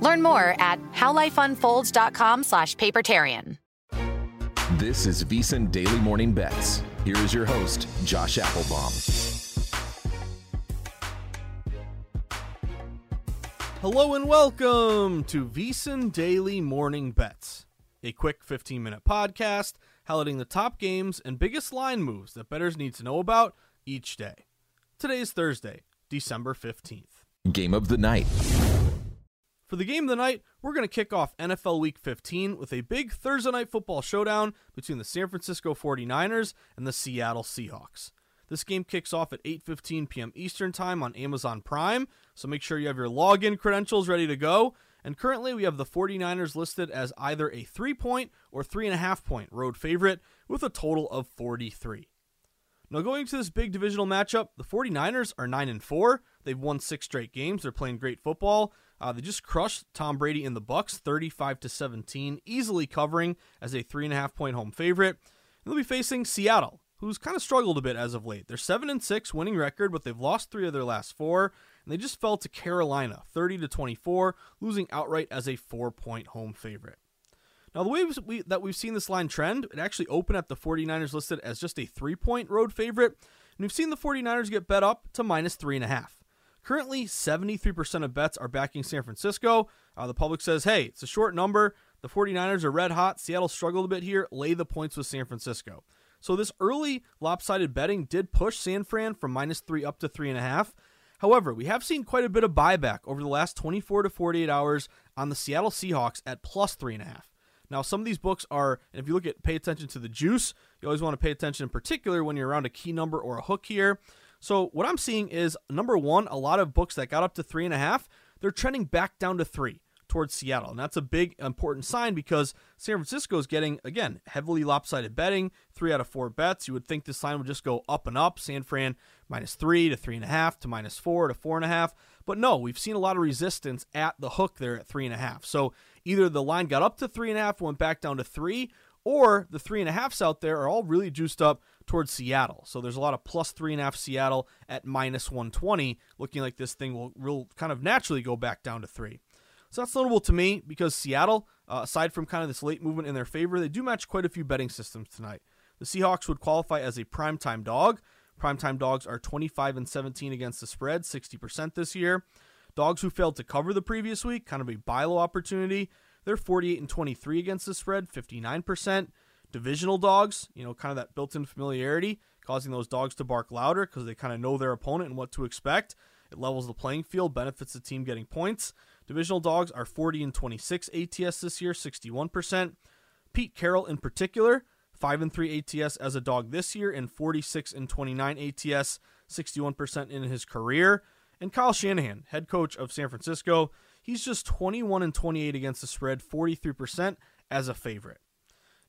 Learn more at howlifeunfolds.com slash papertarian. This is VSiN Daily Morning Bets. Here is your host, Josh Applebaum. Hello and welcome to VSiN Daily Morning Bets, a quick 15 minute podcast highlighting the top games and biggest line moves that bettors need to know about each day. Today is Thursday, December 15th. Game of the night. For the game of the night, we're going to kick off NFL Week 15 with a big Thursday night football showdown between the San Francisco 49ers and the Seattle Seahawks. This game kicks off at 8:15 p.m. Eastern Time on Amazon Prime, so make sure you have your login credentials ready to go. And currently, we have the 49ers listed as either a three-point or three-and-a-half point road favorite with a total of 43. Now, going to this big divisional matchup, the 49ers are 9 and 4. They've won six straight games. They're playing great football. Uh, they just crushed Tom Brady in the Bucks, 35 to 17, easily covering as a three and a half point home favorite. And they'll be facing Seattle, who's kind of struggled a bit as of late. They're seven and six winning record, but they've lost three of their last four, and they just fell to Carolina, 30 to 24, losing outright as a four point home favorite. Now, the way we, that we've seen this line trend, it actually opened at the 49ers listed as just a three point road favorite. And we've seen the 49ers get bet up to minus three and a half. Currently, 73% of bets are backing San Francisco. Uh, the public says, hey, it's a short number. The 49ers are red hot. Seattle struggled a bit here. Lay the points with San Francisco. So this early lopsided betting did push San Fran from minus three up to three and a half. However, we have seen quite a bit of buyback over the last 24 to 48 hours on the Seattle Seahawks at plus three and a half. Now, some of these books are, and if you look at pay attention to the juice, you always want to pay attention in particular when you're around a key number or a hook here. So what I'm seeing is number one, a lot of books that got up to three and a half, they're trending back down to three towards Seattle. And that's a big important sign because San Francisco is getting, again, heavily lopsided betting, three out of four bets. You would think this line would just go up and up. San Fran minus three to three and a half to minus four to four and a half. But no, we've seen a lot of resistance at the hook there at three and a half. So either the line got up to three and a half, went back down to three, or the three and a halfs out there are all really juiced up towards Seattle. So there's a lot of plus three and a half Seattle at minus 120, looking like this thing will real kind of naturally go back down to three. So that's notable to me because Seattle, uh, aside from kind of this late movement in their favor, they do match quite a few betting systems tonight. The Seahawks would qualify as a primetime dog. Primetime dogs are 25 and 17 against the spread, 60% this year. Dogs who failed to cover the previous week, kind of a buy low opportunity, they're 48 and 23 against the spread, 59%. Divisional dogs, you know, kind of that built in familiarity, causing those dogs to bark louder because they kind of know their opponent and what to expect. It levels the playing field, benefits the team getting points. Divisional dogs are 40 and 26 ATS this year, 61%. Pete Carroll in particular, 5 and 3 ATS as a dog this year and 46 and 29 ATS, 61% in his career. And Kyle Shanahan, head coach of San Francisco, he's just 21 and 28 against the spread, 43% as a favorite.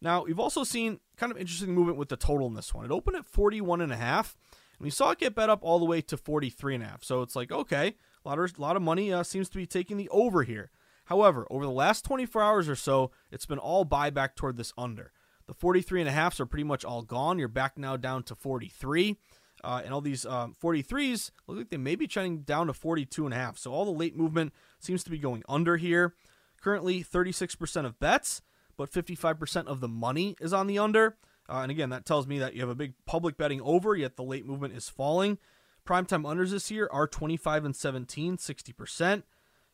Now, we've also seen kind of interesting movement with the total in this one. It opened at 41 and a half, and we saw it get bet up all the way to 43 and a half. So it's like, okay, a lot of, a lot of money uh, seems to be taking the over here. However, over the last 24 hours or so, it's been all buyback toward this under. The 43 and a halfs are pretty much all gone. You're back now down to 43. Uh, and all these um, 43s look like they may be trending down to 42 and a half. So all the late movement seems to be going under here. Currently, 36% of bets, but 55% of the money is on the under. Uh, and again, that tells me that you have a big public betting over, yet the late movement is falling. Primetime unders this year are 25 and 17, 60%.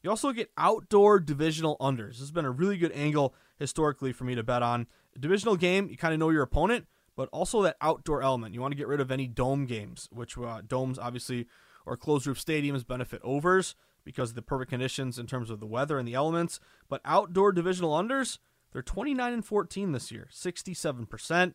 You also get outdoor divisional unders. This has been a really good angle historically for me to bet on. A divisional game, you kind of know your opponent, but also that outdoor element. You want to get rid of any dome games, which uh, domes obviously or closed roof stadiums benefit overs because of the perfect conditions in terms of the weather and the elements. But outdoor divisional unders, they're 29 and 14 this year, 67%.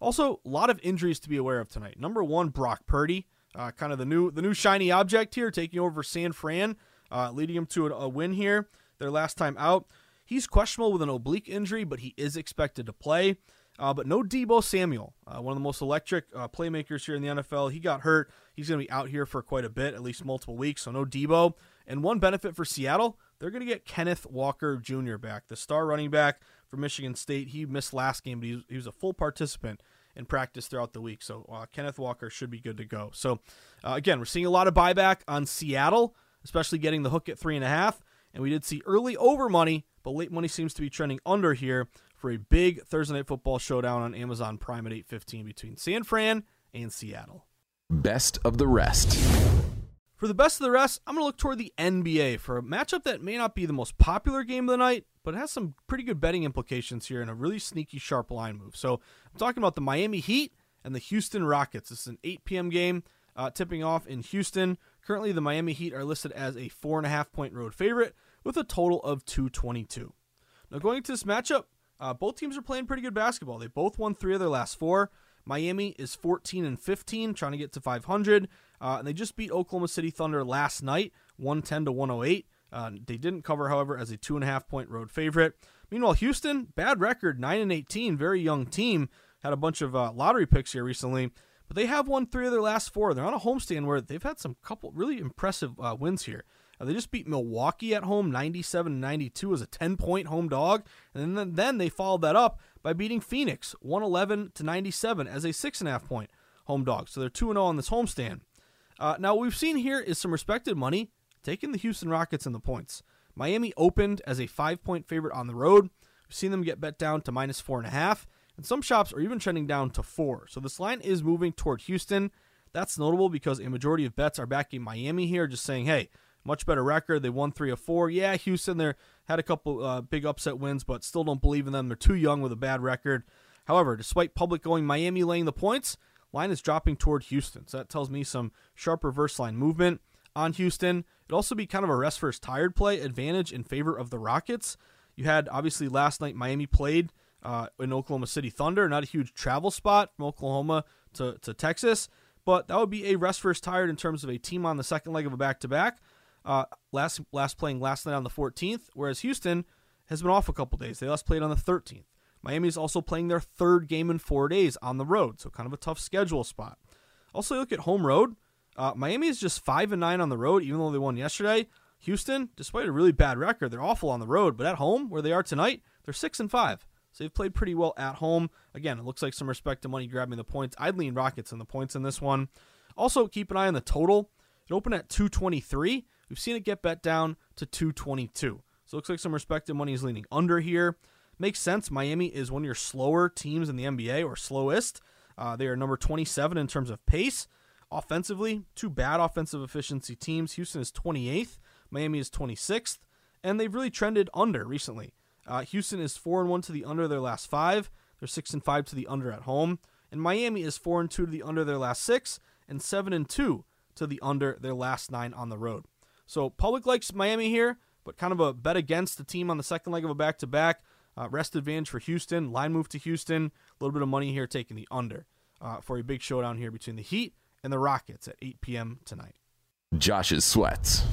Also, a lot of injuries to be aware of tonight. Number one, Brock Purdy, uh, kind of the new the new shiny object here, taking over San Fran, uh, leading him to a, a win here. Their last time out, he's questionable with an oblique injury, but he is expected to play. Uh, but no Deebo Samuel, uh, one of the most electric uh, playmakers here in the NFL. He got hurt. He's going to be out here for quite a bit, at least multiple weeks. So no Deebo. And one benefit for Seattle, they're going to get Kenneth Walker Jr. back, the star running back for Michigan State. He missed last game, but he was, he was a full participant in practice throughout the week. So uh, Kenneth Walker should be good to go. So uh, again, we're seeing a lot of buyback on Seattle, especially getting the hook at three and a half. And we did see early over money, but late money seems to be trending under here for a big Thursday night football showdown on Amazon Prime at 8:15 between San Fran and Seattle. Best of the rest. For the best of the rest, I'm going to look toward the NBA for a matchup that may not be the most popular game of the night, but it has some pretty good betting implications here and a really sneaky sharp line move. So I'm talking about the Miami Heat and the Houston Rockets. This is an 8 p.m. game uh, tipping off in Houston. Currently, the Miami Heat are listed as a four and a half point road favorite with a total of 222. Now, going to this matchup, uh, both teams are playing pretty good basketball. They both won three of their last four. Miami is 14 and 15, trying to get to 500, uh, and they just beat Oklahoma City Thunder last night, 110 to 108. Uh, they didn't cover, however, as a two and a half point road favorite. Meanwhile, Houston, bad record, 9 and 18, very young team. Had a bunch of uh, lottery picks here recently, but they have won three of their last four. They're on a homestand where they've had some couple really impressive uh, wins here. Uh, they just beat Milwaukee at home 97 92 as a 10 point home dog. And then, then they followed that up by beating Phoenix 111 to 97 as a 6.5 point home dog. So they're 2 0 on this homestand. Uh, now, what we've seen here is some respected money taking the Houston Rockets in the points. Miami opened as a five point favorite on the road. We've seen them get bet down to minus four and a half, and some shops are even trending down to four. So this line is moving toward Houston. That's notable because a majority of bets are backing Miami here, just saying, hey, much better record. They won three of four. Yeah, Houston there had a couple uh, big upset wins, but still don't believe in them. They're too young with a bad record. However, despite public going Miami laying the points, line is dropping toward Houston. So that tells me some sharp reverse line movement on Houston. It'd also be kind of a rest first tired play advantage in favor of the Rockets. You had obviously last night Miami played uh, in Oklahoma City Thunder, not a huge travel spot from Oklahoma to, to Texas, but that would be a rest first tired in terms of a team on the second leg of a back to back uh, last last playing last night on the 14th, whereas Houston has been off a couple days. They last played on the 13th. Miami is also playing their third game in four days on the road, so kind of a tough schedule spot. Also, look at home road. Uh, Miami is just five and nine on the road, even though they won yesterday. Houston, despite a really bad record, they're awful on the road, but at home, where they are tonight, they're six and five. So they've played pretty well at home. Again, it looks like some respect to money grabbing the points. I'd lean Rockets in the points in this one. Also, keep an eye on the total. It opened at 223. We've seen it get bet down to 222. So it looks like some respected money is leaning under here. Makes sense. Miami is one of your slower teams in the NBA or slowest. Uh, they are number 27 in terms of pace. Offensively, two bad offensive efficiency teams. Houston is 28th, Miami is 26th, and they've really trended under recently. Uh, Houston is 4 and 1 to the under their last five. They're 6 and 5 to the under at home. And Miami is 4 and 2 to the under their last six and 7 and 2 to the under their last nine on the road. So public likes Miami here, but kind of a bet against the team on the second leg of a back to back. Rest advantage for Houston. Line move to Houston. A little bit of money here taking the under uh, for a big showdown here between the Heat and the Rockets at 8 p.m. tonight. Josh's sweats.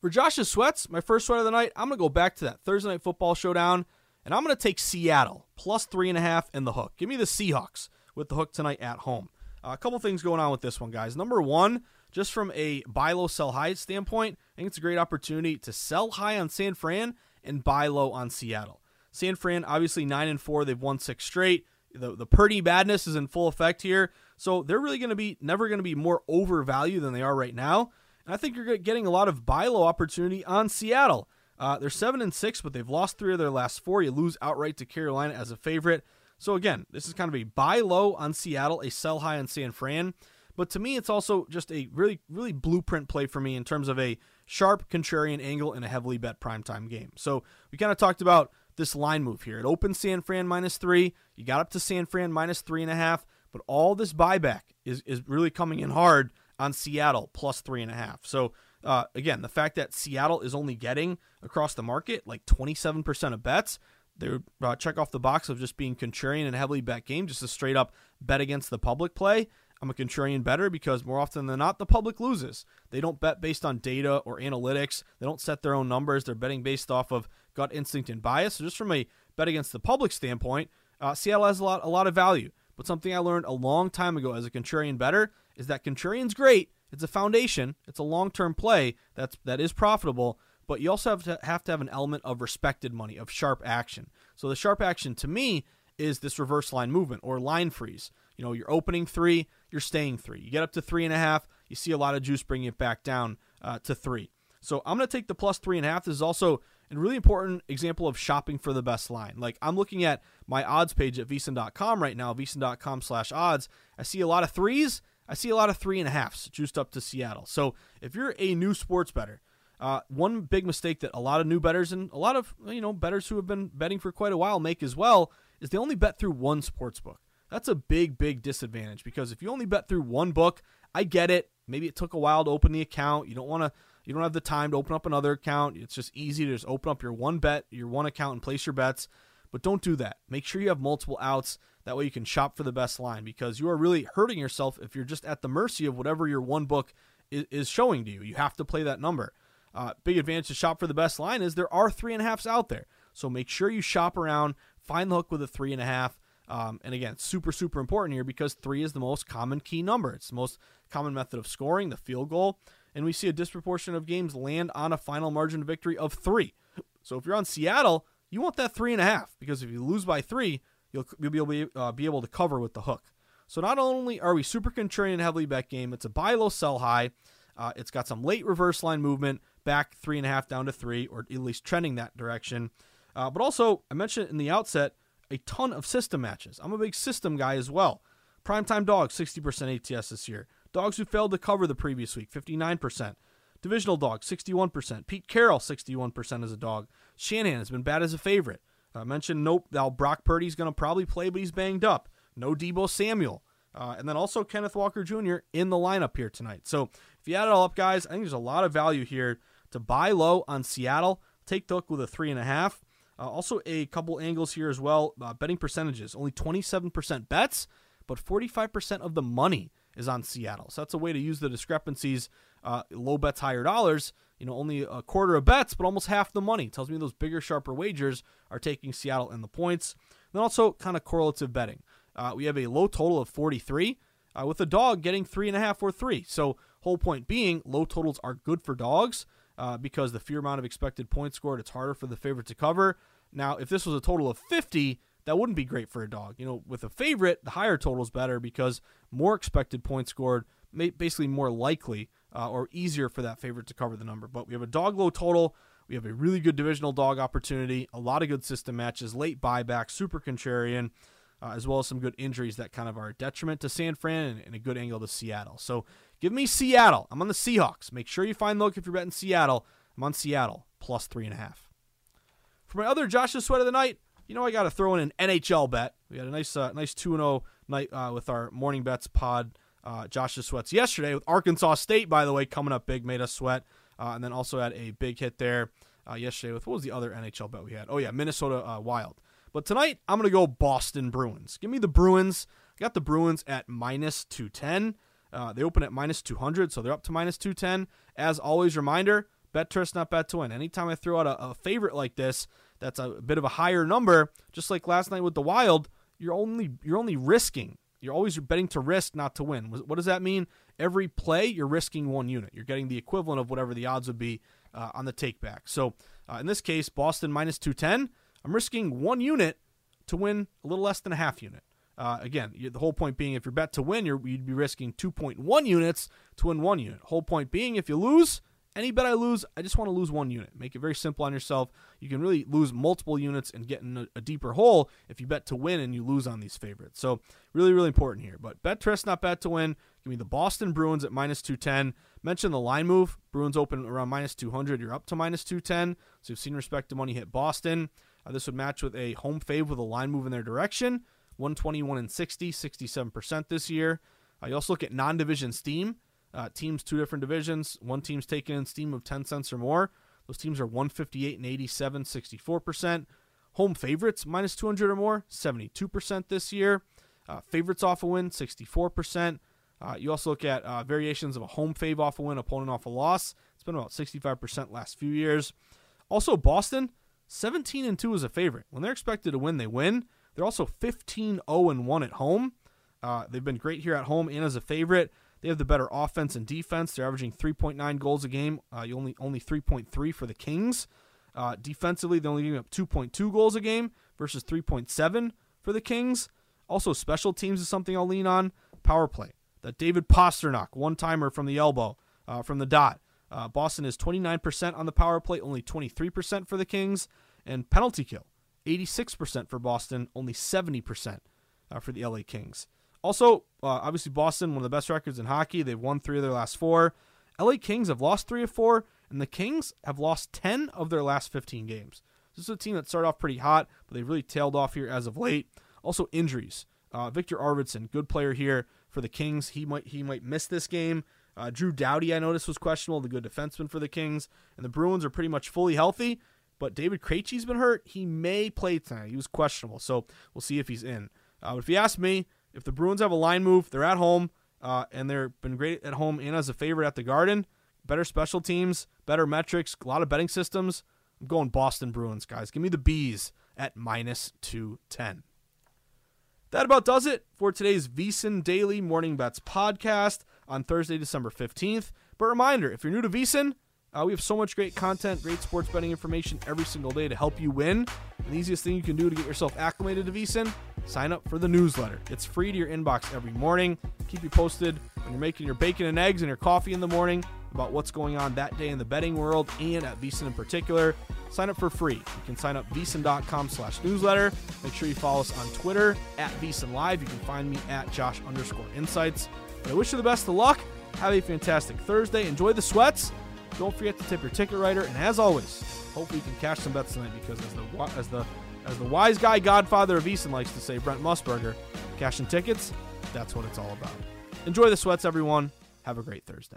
For Josh's sweats, my first sweat of the night, I'm going to go back to that Thursday night football showdown, and I'm going to take Seattle plus three and a half in the hook. Give me the Seahawks with the hook tonight at home. Uh, a couple things going on with this one, guys. Number one, just from a buy low, sell high standpoint, I think it's a great opportunity to sell high on San Fran and buy low on Seattle. San Fran, obviously nine and four, they've won six straight. The the Purdy badness is in full effect here, so they're really going to be never going to be more overvalued than they are right now. And I think you're getting a lot of buy low opportunity on Seattle. Uh, they're seven and six, but they've lost three of their last four. You lose outright to Carolina as a favorite. So again, this is kind of a buy low on Seattle, a sell high on San Fran. But to me, it's also just a really, really blueprint play for me in terms of a sharp contrarian angle in a heavily bet primetime game. So we kind of talked about this line move here. It opened San Fran minus three. You got up to San Fran minus three and a half, but all this buyback is, is really coming in hard on Seattle plus three and a half. So uh, again, the fact that Seattle is only getting across the market like 27% of bets, they uh, check off the box of just being contrarian and heavily bet game, just a straight up bet against the public play. I'm a contrarian bettor because more often than not, the public loses. They don't bet based on data or analytics. They don't set their own numbers. They're betting based off of gut instinct and bias. So just from a bet against the public standpoint, uh, Seattle has a lot, a lot of value. But something I learned a long time ago as a contrarian bettor is that contrarian's great. It's a foundation. It's a long-term play that's that is profitable. But you also have to have to have an element of respected money, of sharp action. So the sharp action to me is this reverse line movement or line freeze. You know, you're opening three, you're staying three. You get up to three and a half, you see a lot of juice bringing it back down uh, to three. So I'm going to take the plus three and a half. This is also a really important example of shopping for the best line. Like I'm looking at my odds page at VSiN.com right now, VSiN.com slash odds. I see a lot of threes. I see a lot of three and a halfs juiced up to Seattle. So if you're a new sports bettor, uh, one big mistake that a lot of new bettors and a lot of you know bettors who have been betting for quite a while make as well is they only bet through one sports book. That's a big, big disadvantage because if you only bet through one book, I get it. Maybe it took a while to open the account. You don't want to you don't have the time to open up another account. It's just easy to just open up your one bet, your one account, and place your bets. But don't do that. Make sure you have multiple outs. That way you can shop for the best line because you are really hurting yourself if you're just at the mercy of whatever your one book is, is showing to you. You have to play that number. Uh, big advantage to shop for the best line is there are three and a halfs out there. So make sure you shop around, find the hook with a three and a half. Um, and again, super, super important here because three is the most common key number. It's the most common method of scoring, the field goal and we see a disproportion of games land on a final margin of victory of three. So if you're on Seattle, you want that three and a half because if you lose by three, you'll, you'll be, able to, uh, be able to cover with the hook. So not only are we super contrarian heavily bet game, it's a buy low, sell high. Uh, it's got some late reverse line movement, back three and a half down to three, or at least trending that direction. Uh, but also, I mentioned in the outset, a ton of system matches. I'm a big system guy as well. Primetime dog, 60% ATS this year. Dogs who failed to cover the previous week, 59%. Divisional dog, 61%. Pete Carroll, 61% as a dog. Shanahan has been bad as a favorite. I mentioned nope, now Brock Purdy's going to probably play, but he's banged up. No Deebo Samuel. Uh, and then also Kenneth Walker Jr. in the lineup here tonight. So if you add it all up, guys, I think there's a lot of value here to buy low on Seattle. Take the hook with a three and a half. Uh, also, a couple angles here as well. Uh, betting percentages only 27% bets, but 45% of the money is on Seattle. So that's a way to use the discrepancies. Uh, low bets, higher dollars. You know, only a quarter of bets, but almost half the money. Tells me those bigger, sharper wagers are taking Seattle in the points. Then also kind of correlative betting. Uh, we have a low total of 43, uh, with a dog getting three and a half or three. So whole point being, low totals are good for dogs uh, because the fewer amount of expected points scored, it's harder for the favorite to cover. Now, if this was a total of 50, that wouldn't be great for a dog. You know, with a favorite, the higher total is better because more expected points scored, basically more likely uh, or easier for that favorite to cover the number. But we have a dog low total. We have a really good divisional dog opportunity, a lot of good system matches, late buyback, super contrarian, uh, as well as some good injuries that kind of are a detriment to San Fran and, and, a good angle to Seattle. So give me Seattle. I'm on the Seahawks. Make sure you find look if you're betting Seattle. I'm on Seattle plus three and a half. For my other Josh's sweat of the night, you know I got to throw in an NHL bet. We had a nice, uh, nice two and zero oh night uh, with our morning bets pod. Uh, Josh's sweats yesterday with Arkansas State, by the way, coming up big, made us sweat. uh, and then also had a big hit there uh, yesterday with what was the other NHL bet we had? Oh yeah, Minnesota uh, Wild. But tonight I'm gonna go Boston Bruins. Give me the Bruins. I got the Bruins at minus two ten. Uh, they open at minus 200, so they're up to minus 210. As always, reminder bet not bet to win. Anytime I throw out a, a favorite like this, that's a bit of a higher number, just like last night with the Wild, you're only you're only risking. You're always betting to risk, not to win. What does that mean? Every play, you're risking one unit. You're getting the equivalent of whatever the odds would be uh, on the take back. So uh, in this case, Boston minus 210, I'm risking one unit to win a little less than a half unit. Uh, again, the whole point being if you're bet to win, you would be risking 2.1 units to win one unit. Whole point being if you lose, any bet I lose, I just want to lose one unit. Make it very simple on yourself. You can really lose multiple units and get in a, a deeper hole if you bet to win and you lose on these favorites. So really, really important here. But bet trust, not bet to win. Give me the Boston Bruins at minus 210. Mention the line move. Bruins open around minus 200. You're up to minus 210. So you've seen respect to money hit Boston. Uh, this would match with a home fave with a line move in their direction. 121 and 60, 67% this year. Uh, you also look at non division steam. Uh, teams, two different divisions. One team's taken in steam of 10 cents or more. Those teams are 158 and 87, 64%. Home favorites, minus 200 or more, 72% this year. Uh, favorites off a win, 64%. Uh, you also look at uh, variations of a home fave off a win, opponent off a loss. It's been about 65% last few years. Also, Boston, 17 and 2 is a favorite. When they're expected to win, they win. They're also 15 0 and 1 at home. Uh, they've been great here at home and as a favorite. They have the better offense and defense. They're averaging 3.9 goals a game. Uh, only only 3.3 for the Kings. Uh, defensively, they're only giving up 2.2 goals a game versus 3.7 for the Kings. Also, special teams is something I'll lean on. Power play. That David Pastrnak, one timer from the elbow, uh, from the dot. Uh, Boston is 29% on the power play, only 23% for the Kings. And penalty kill, 86% for Boston, only 70% uh, for the LA Kings. Also, uh, obviously, Boston, one of the best records in hockey. They've won three of their last four. LA Kings have lost three of four, and the Kings have lost 10 of their last 15 games. This is a team that started off pretty hot, but they've really tailed off here as of late. Also, injuries. Uh, Viktor Arvidsson, good player here for the Kings. He might he might miss this game. Uh, Drew Doughty, I noticed, was questionable, the good defenseman for the Kings. And the Bruins are pretty much fully healthy, but David Krejci's been hurt. He may play tonight. He was questionable, so we'll see if he's in. Uh, but if you ask me, if the Bruins have a line move, they're at home, uh, and they've been great at home and as a favorite at the Garden. Better special teams, better metrics, a lot of betting systems. I'm going Boston Bruins, guys. Give me the bees at minus 210. That about does it for today's VSiN Daily Morning Bets podcast on Thursday, December 15th. But reminder, if you're new to VSiN, uh, we have so much great content, great sports betting information every single day to help you win. And the easiest thing you can do to get yourself acclimated to VSiN, sign up for the newsletter. It's free to your inbox every morning. Keep you posted when you're making your bacon and eggs and your coffee in the morning about what's going on that day in the betting world and at VSiN in particular. Sign up for free. You can sign up VSiN.com slash newsletter. Make sure you follow us on Twitter at VSiN Live. You can find me at Josh underscore insights. But I wish you the best of luck. Have a fantastic Thursday. Enjoy the sweats. Don't forget to tip your ticket writer, and as always, hopefully you can cash some bets tonight because as the as the as the wise guy godfather of VSiN likes to say, Brent Musburger, cashing tickets, that's what it's all about. Enjoy the sweats, everyone. Have a great Thursday.